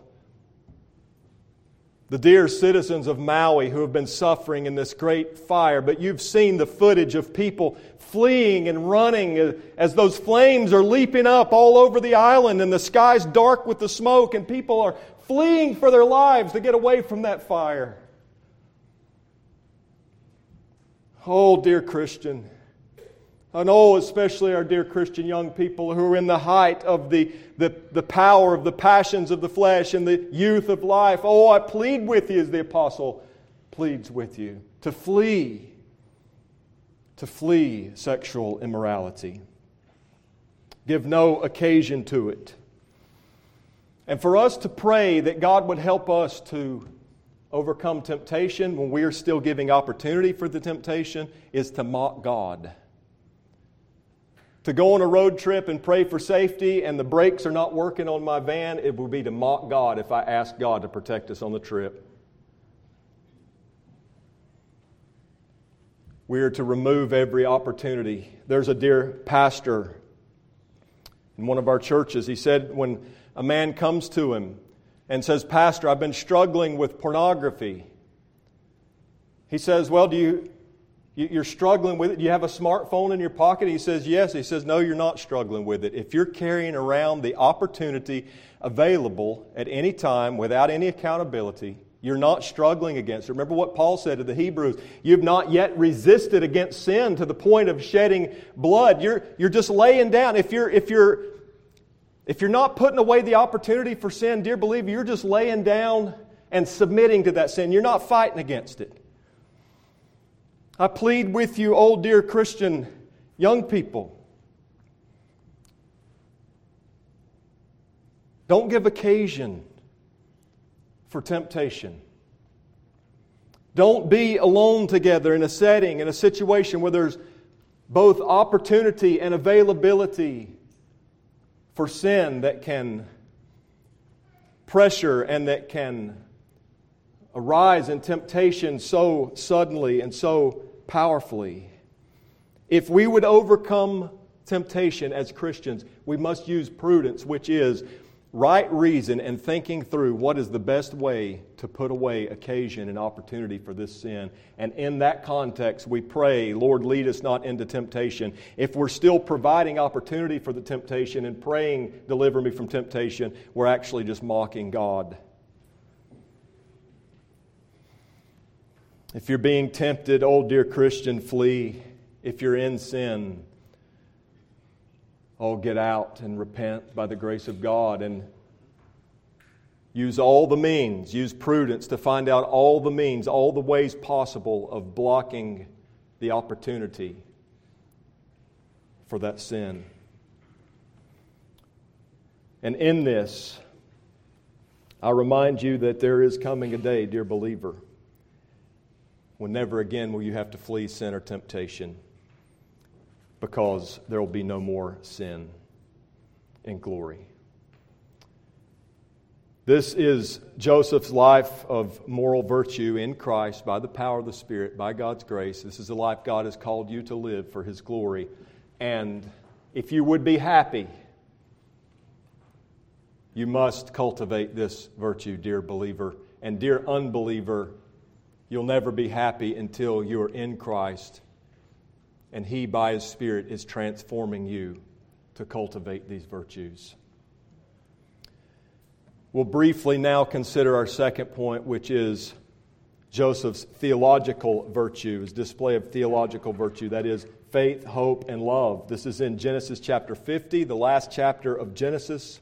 the dear citizens of Maui who have been suffering in this great fire, but you've seen the footage of people fleeing and running as those flames are leaping up all over the island and the sky's dark with the smoke and people are fleeing for their lives to get away from that fire. Oh, dear Christian. I know, especially our dear Christian young people who are in the height of the, the, the power of the passions of the flesh and the youth of life. Oh, I plead with you, as the apostle pleads with you, to flee, to flee sexual immorality. Give no occasion to it. And for us to pray that God would help us to overcome temptation when we are still giving opportunity for the temptation is to mock God to go on a road trip and pray for safety and the brakes are not working on my van, it would be to mock God if I asked God to protect us on the trip. We are to remove every opportunity. There's a dear pastor in one of our churches. He said, when a man comes to him and says, Pastor, I've been struggling with pornography. He says, Well, do you, you're struggling with it? You have a smartphone in your pocket? He says, Yes. He says, No, you're not struggling with it. If you're carrying around the opportunity available at any time without any accountability, you're not struggling against it. Remember what Paul said to the Hebrews. You've not yet resisted against sin to the point of shedding blood. You're, you're just laying down. If you're, if, you're, if you're not putting away the opportunity for sin, dear believer, you're just laying down and submitting to that sin. You're not fighting against it. I plead with you, old dear Christian young people. Don't give occasion for temptation. Don't be alone together in a setting, in a situation where there's both opportunity and availability for sin that can pressure and that can arise in temptation so suddenly and so powerfully. If we would overcome temptation as Christians, we must use prudence, which is right reason and thinking through what is the best way to put away occasion and opportunity for this sin. And in that context, we pray, Lord, lead us not into temptation. If we're still providing opportunity for the temptation and praying, deliver me from temptation, we're actually just mocking God. If you're being tempted, oh dear Christian, flee. If you're in sin, oh, get out and repent by the grace of God and use all the means, use prudence to find out all the means, all the ways possible of blocking the opportunity for that sin. And in this, I remind you that there is coming a day, dear believer, when never again will you have to flee sin or temptation because there will be no more sin in glory. This is Joseph's life of moral virtue in Christ by the power of the Spirit, by God's grace. This is the life God has called you to live for His glory. And if you would be happy, you must cultivate this virtue, dear believer. And dear unbeliever, you'll never be happy until you are in Christ and He, by His Spirit, is transforming you to cultivate these virtues. We'll briefly now consider our second point, which is Joseph's theological virtue, his display of theological virtue, that is, faith, hope, and love. This is in Genesis chapter 50, the last chapter of Genesis.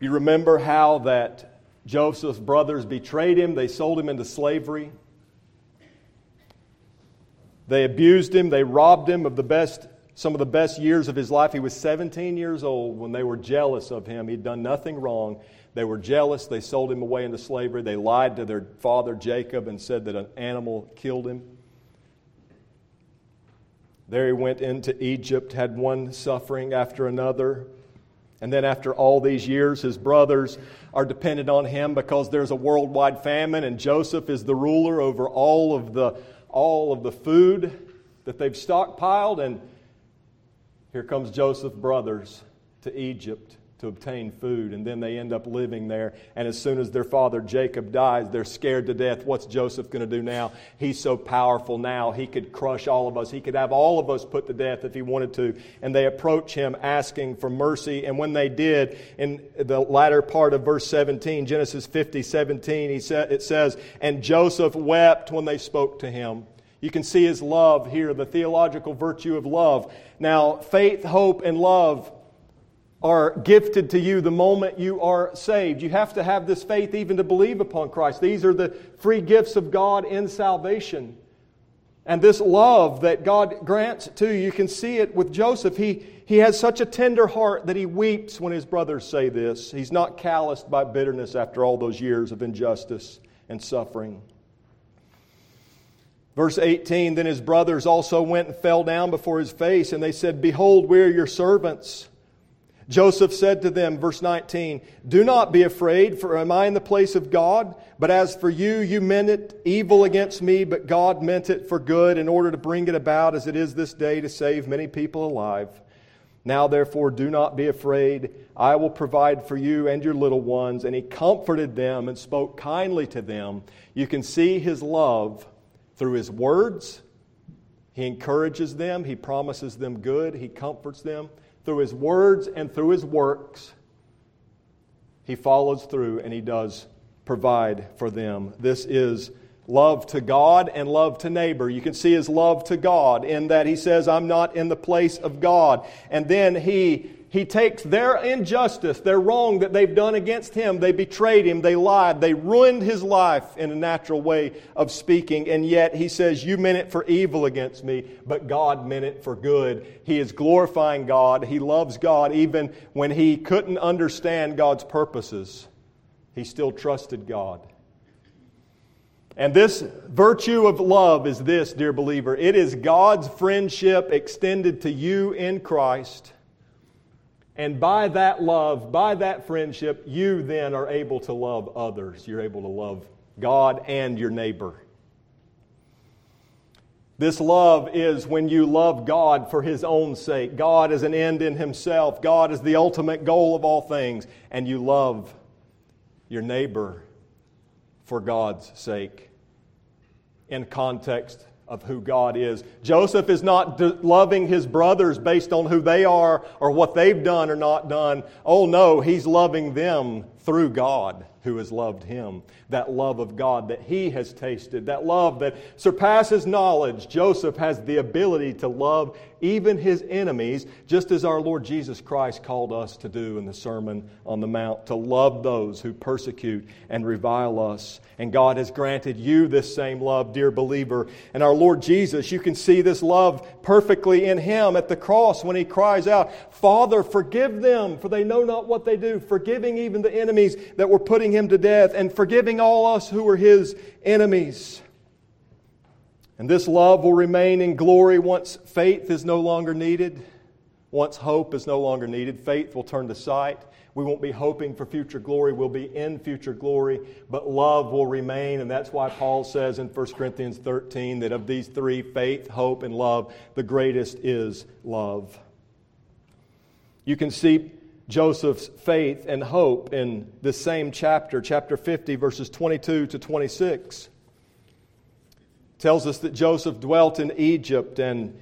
You remember how that Joseph's brothers betrayed him, they sold him into slavery. They abused him, they robbed him of the best, some of the best years of his life. He was 17 years old when they were jealous of him. He'd done nothing wrong. They were jealous. They sold him away into slavery. They lied to their father Jacob and said that an animal killed him. There he went into Egypt, had one suffering after another. And then, after all these years, his brothers are dependent on him because there's a worldwide famine, and Joseph is the ruler over all of the all of the food that they've stockpiled, and here comes Joseph's brothers to Egypt to obtain food, and then they end up living there. And as soon as their father Jacob dies, they're scared to death. What's Joseph going to do now? He's so powerful now, he could crush all of us. He could have all of us put to death if he wanted to. And they approach him asking for mercy. And when they did, in the latter part of verse 17, Genesis 50, 17, he sa- it says, And Joseph wept when they spoke to him. You can see his love here, the theological virtue of love. Now, faith, hope, and love are gifted to you the moment you are saved. You have to have this faith even to believe upon Christ. These are the free gifts of God in salvation. And this love that God grants to you, you can see it with Joseph. He, he has such a tender heart that he weeps when his brothers say this. He's not calloused by bitterness after all those years of injustice and suffering. Verse 18 Then his brothers also went and fell down before his face, and they said, Behold, we are your servants. Joseph said to them, verse 19, Do not be afraid, for am I in the place of God? But as for you, you meant it evil against me, but God meant it for good in order to bring it about as it is this day to save many people alive. Now, therefore, do not be afraid. I will provide for you and your little ones. And he comforted them and spoke kindly to them. You can see his love through his words. He encourages them, he promises them good, he comforts them through his words and through his works. He follows through and he does provide for them. This is love to God and love to neighbor. You can see his love to God in that he says, I'm not in the place of God. And then he he takes their injustice, their wrong that they've done against him. They betrayed him, they lied, they ruined his life in a natural way of speaking. And yet he says, You meant it for evil against me, but God meant it for good. He is glorifying God. He loves God even when he couldn't understand God's purposes. He still trusted God. And this virtue of love is this, dear believer it is God's friendship extended to you in Christ and by that love, by that friendship, you then are able to love others. You're able to love God and your neighbor. This love is when you love God for His own sake. God is an end in Himself. God is the ultimate goal of all things. And you love your neighbor for God's sake. In context of who God is. Joseph is not loving his brothers based on who they are or what they've done or not done. Oh no, he's loving them through God who has loved him. That love of God that he has tasted, that love that surpasses knowledge. Joseph has the ability to love even his enemies, just as our Lord Jesus Christ called us to do in the Sermon on the Mount, to love those who persecute and revile us. And God has granted you this same love, dear believer. And our Lord Jesus, you can see this love perfectly in him at the cross when he cries out, Father, forgive them, for they know not what they do, forgiving even the enemies that were putting him to death, and forgiving all us who were his enemies. And this love will remain in glory once faith is no longer needed, once hope is no longer needed. Faith will turn to sight. We won't be hoping for future glory, we'll be in future glory, but love will remain. And that's why Paul says in 1 Corinthians 13 that of these three faith, hope, and love, the greatest is love. You can see Joseph's faith and hope in the same chapter, chapter 50, verses 22 to 26 tells us that Joseph dwelt in Egypt and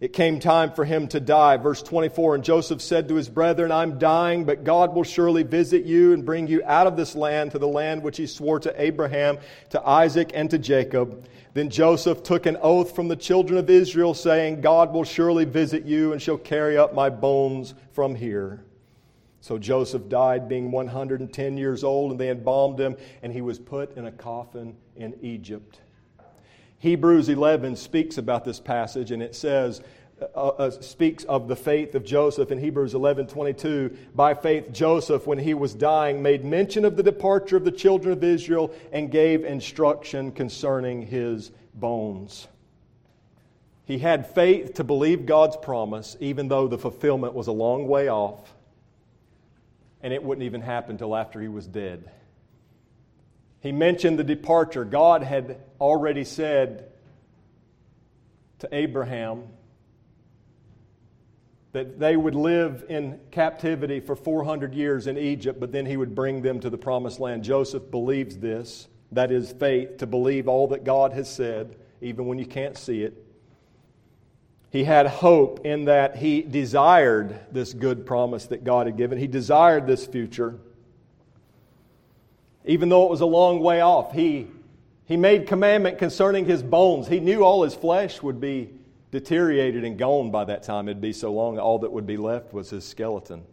it came time for him to die. Verse 24 And Joseph said to his brethren, I'm dying, but God will surely visit you and bring you out of this land to the land which he swore to Abraham, to Isaac, and to Jacob. Then Joseph took an oath from the children of Israel, saying, God will surely visit you and shall carry up my bones from here. So Joseph died being 110 years old, and they embalmed him, and he was put in a coffin in Egypt. Hebrews 11 speaks about this passage, and it says, uh, uh, speaks of the faith of Joseph in Hebrews 11 22. By faith, Joseph, when he was dying, made mention of the departure of the children of Israel and gave instruction concerning his bones. He had faith to believe God's promise, even though the fulfillment was a long way off, and it wouldn't even happen until after he was dead. He mentioned the departure. God had already said to Abraham that they would live in captivity for 400 years in Egypt, but then he would bring them to the promised land. Joseph believes this. That is faith, to believe all that God has said, even when you can't see it. He had hope in that he desired this good promise that God had given. He desired this future even though it was a long way off. He, he made commandment concerning his bones. He knew all his flesh would be deteriorated and gone by that time. It'd be so long, all that would be left was his skeleton.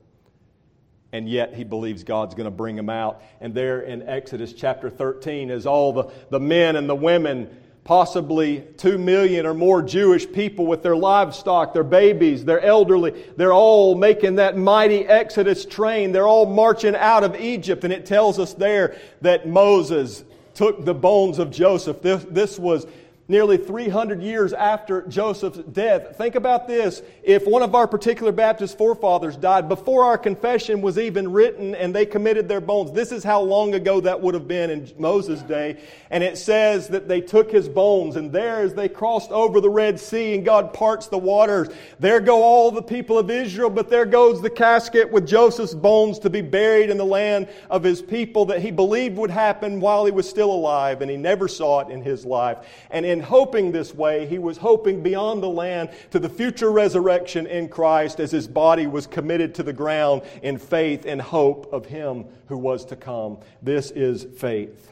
And yet he believes God's going to bring him out. And there in Exodus chapter 13, as all the, the men and the women possibly 2 million or more Jewish people with their livestock, their babies, their elderly. They're all making that mighty Exodus train. They're all marching out of Egypt. And it tells us there that Moses took the bones of Joseph. This, this was nearly 300 years after Joseph's death. Think about this. If one of our particular Baptist forefathers died before our confession was even written and they committed their bones, this is how long ago that would have been in Moses' day. And it says that they took his bones, and there as they crossed over the Red Sea and God parts the waters, there go all the people of Israel, but there goes the casket with Joseph's bones to be buried in the land of his people that he believed would happen while he was still alive, and he never saw it in his life. And in hoping this way, he was hoping beyond the land to the future resurrection in Christ as his body was committed to the ground in faith and hope of him who was to come. This is faith.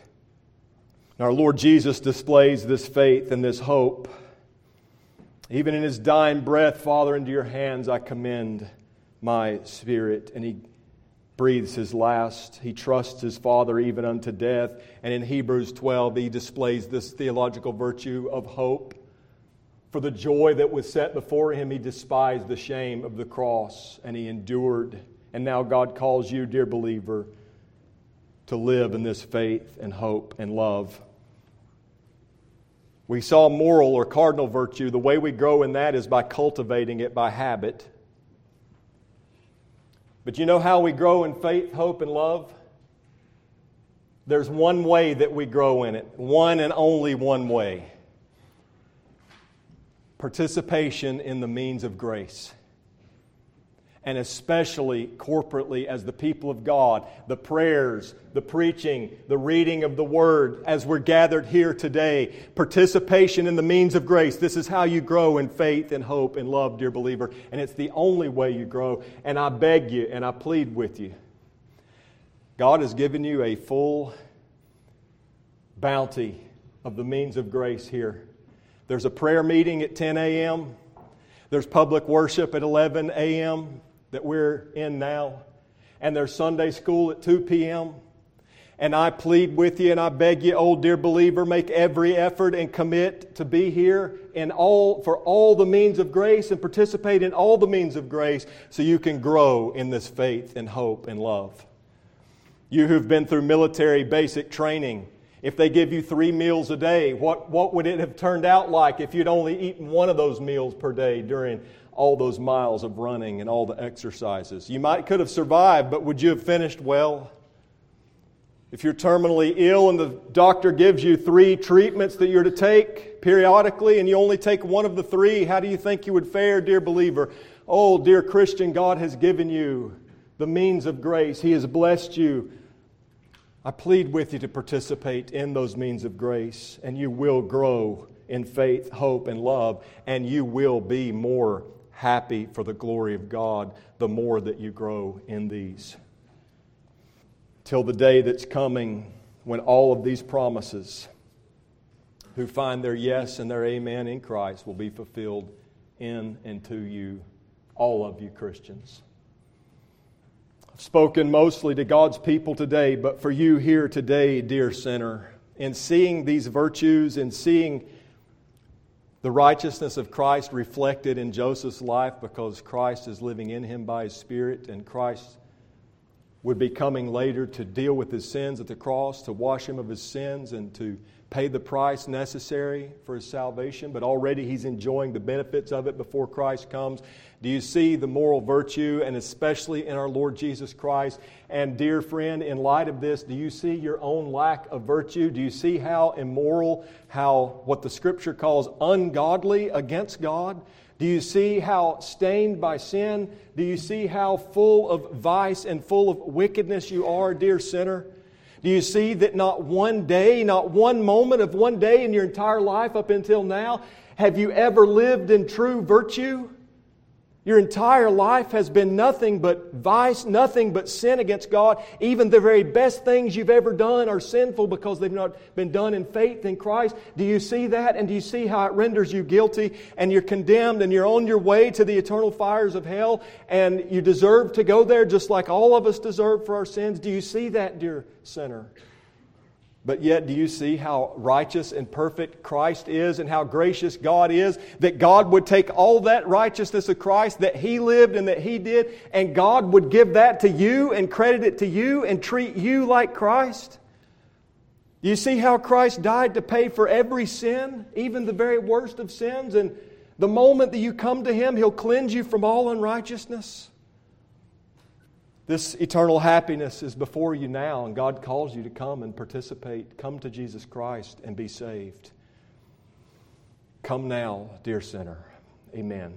Our Lord Jesus displays this faith and this hope. Even in his dying breath, Father, into your hands I commend my spirit. And he breathes his last. He trusts his Father even unto death. And in Hebrews 12, he displays this theological virtue of hope. For the joy that was set before him, he despised the shame of the cross and he endured. And now God calls you, dear believer, to live in this faith and hope and love. We saw moral or cardinal virtue. The way we grow in that is by cultivating it by habit. But you know how we grow in faith, hope, and love? There's one way that we grow in it, one and only one way. Participation in the means of grace and especially corporately as the people of God, the prayers, the preaching, the reading of the Word as we're gathered here today, participation in the means of grace. This is how you grow in faith and hope and love, dear believer. And it's the only way you grow. And I beg you and I plead with you God has given you a full bounty of the means of grace here. There's a prayer meeting at 10 a.m. There's public worship at 11 a.m that we're in now, and there's Sunday school at 2 p.m. And I plead with you and I beg you, old dear believer, make every effort and commit to be here in all, for all the means of grace and participate in all the means of grace so you can grow in this faith and hope and love. You who've been through military basic training, if they give you three meals a day, what, what would it have turned out like if you'd only eaten one of those meals per day during all those miles of running and all the exercises. You might could have survived, but would you have finished well? If you're terminally ill and the doctor gives you three treatments that you're to take periodically and you only take one of the three, how do you think you would fare, dear believer? Oh, dear Christian, God has given you the means of grace. He has blessed you. I plead with you to participate in those means of grace, and you will grow in faith, hope, and love, and you will be more happy for the glory of God the more that you grow in these. Till the day that's coming when all of these promises who find their yes and their amen in Christ will be fulfilled in and to you, all of you Christians. I've spoken mostly to God's people today, but for you here today, dear sinner, in seeing these virtues, in seeing the righteousness of Christ reflected in Joseph's life because Christ is living in him by his Spirit, and Christ would be coming later to deal with his sins at the cross, to wash him of his sins, and to pay the price necessary for his salvation. But already he's enjoying the benefits of it before Christ comes. Do you see the moral virtue, and especially in our Lord Jesus Christ? And, dear friend, in light of this, do you see your own lack of virtue? Do you see how immoral, how what the Scripture calls ungodly against God? Do you see how stained by sin? Do you see how full of vice and full of wickedness you are, dear sinner? Do you see that not one day, not one moment of one day in your entire life up until now, have you ever lived in true virtue? Your entire life has been nothing but vice, nothing but sin against God. Even the very best things you've ever done are sinful because they've not been done in faith in Christ. Do you see that? And do you see how it renders you guilty and you're condemned and you're on your way to the eternal fires of hell and you deserve to go there just like all of us deserve for our sins? Do you see that, dear sinner? But yet, do you see how righteous and perfect Christ is and how gracious God is? That God would take all that righteousness of Christ that He lived and that He did, and God would give that to you and credit it to you and treat you like Christ? Do you see how Christ died to pay for every sin, even the very worst of sins? And the moment that you come to Him, He'll cleanse you from all unrighteousness. This eternal happiness is before you now, and God calls you to come and participate. Come to Jesus Christ and be saved. Come now, dear sinner. Amen.